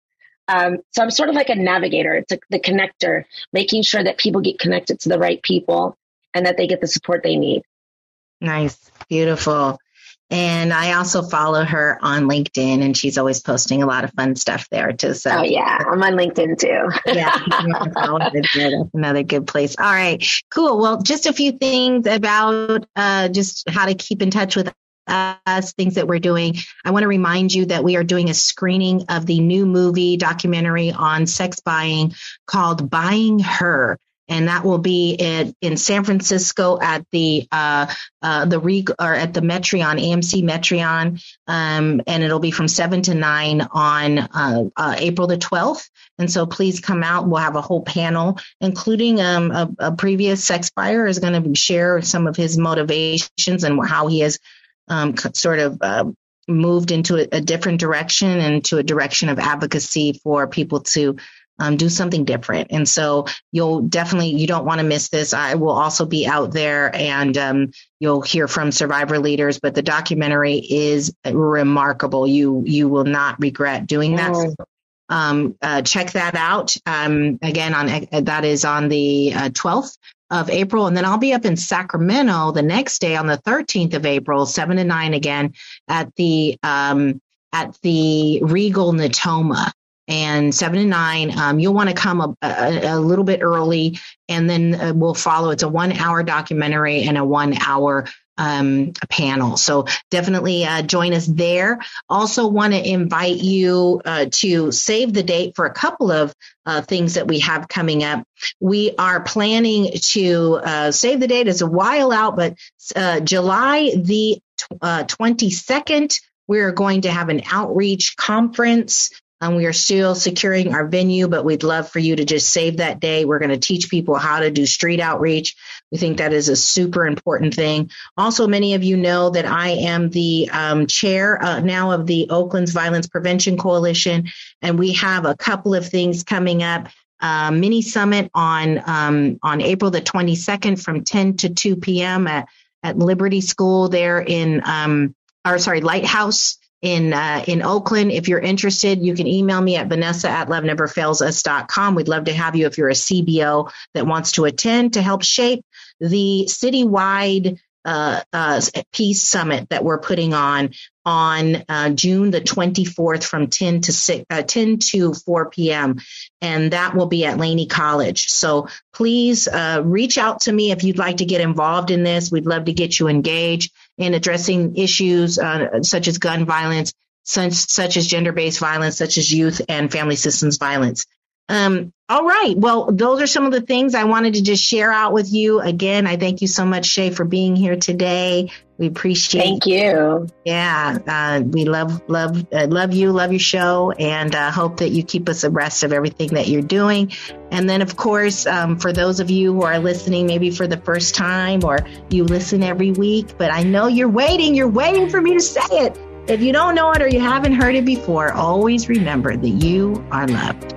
Speaker 3: Um, so I'm sort of like a navigator. It's a, the connector, making sure that people get connected to the right people and that they get the support they need.
Speaker 2: Nice, beautiful. And I also follow her on LinkedIn, and she's always posting a lot of fun stuff there too. So,
Speaker 3: oh yeah, I'm on LinkedIn too. *laughs*
Speaker 2: yeah, *laughs* that's another good place. All right, cool. Well, just a few things about uh, just how to keep in touch with us, things that we're doing. I want to remind you that we are doing a screening of the new movie documentary on sex buying called Buying Her and that will be in, in San Francisco at the uh, uh, the or at the Metreon AMC Metreon, um, and it'll be from seven to nine on uh, uh April the twelfth. And so please come out. We'll have a whole panel, including um, a, a, previous sex buyer is going to share some of his motivations and how he has um, sort of uh, moved into a, a different direction and to a direction of advocacy for people to um, do something different. And so you'll definitely, you don't want to miss this. I will also be out there and um, you'll hear from survivor leaders, but the documentary is remarkable. You, you will not regret doing that. Oh. Um, uh, check that out. Um, again, on uh, that is on the uh, 12th of April. And then I'll be up in Sacramento the next day on the 13th of April, seven to nine again at the, um, at the Regal Natoma and seven and nine. Um, you'll want to come a, a, a, little bit early, and then uh, we'll follow. It's a one hour documentary and a one hour um, panel. So definitely uh, join us there. Also, want to invite you uh, to save the date for a couple of uh, things that we have coming up. We are planning to uh, save the date. It's a while out, but uh, July the twenty second. We're going to have an outreach conference um, we are still securing our venue, but we'd love for you to just save that day. We're going to teach people how to do street outreach. We think that is a super important thing. Also, many of you know that I am the um, chair uh, now of the Oakland's Violence Prevention Coalition, and we have a couple of things coming up. Uh, mini summit on um, on April the 22nd from 10 to 2 p.m. at at Liberty School there in um, or sorry Lighthouse in uh, in Oakland. If you're interested, you can email me at vanessa at loveneverfailsus.com. We'd love to have you if you're a CBO that wants to attend to help shape the citywide uh, uh, peace summit that we're putting on on uh, June the 24th from 10 to 6, uh, 10 to 4 p.m. And that will be at Laney College. So please uh, reach out to me if you'd like to get involved in this. We'd love to get you engaged in addressing issues uh, such as gun violence, such, such as gender-based violence, such as youth and family systems violence. Um, all right. Well, those are some of the things I wanted to just share out with you. Again, I thank you so much, Shay, for being here today. We appreciate.
Speaker 3: Thank you.
Speaker 2: Yeah, uh, we love love uh, love you, love your show, and uh, hope that you keep us abreast of everything that you're doing. And then, of course, um, for those of you who are listening, maybe for the first time, or you listen every week, but I know you're waiting. You're waiting for me to say it. If you don't know it or you haven't heard it before, always remember that you are loved.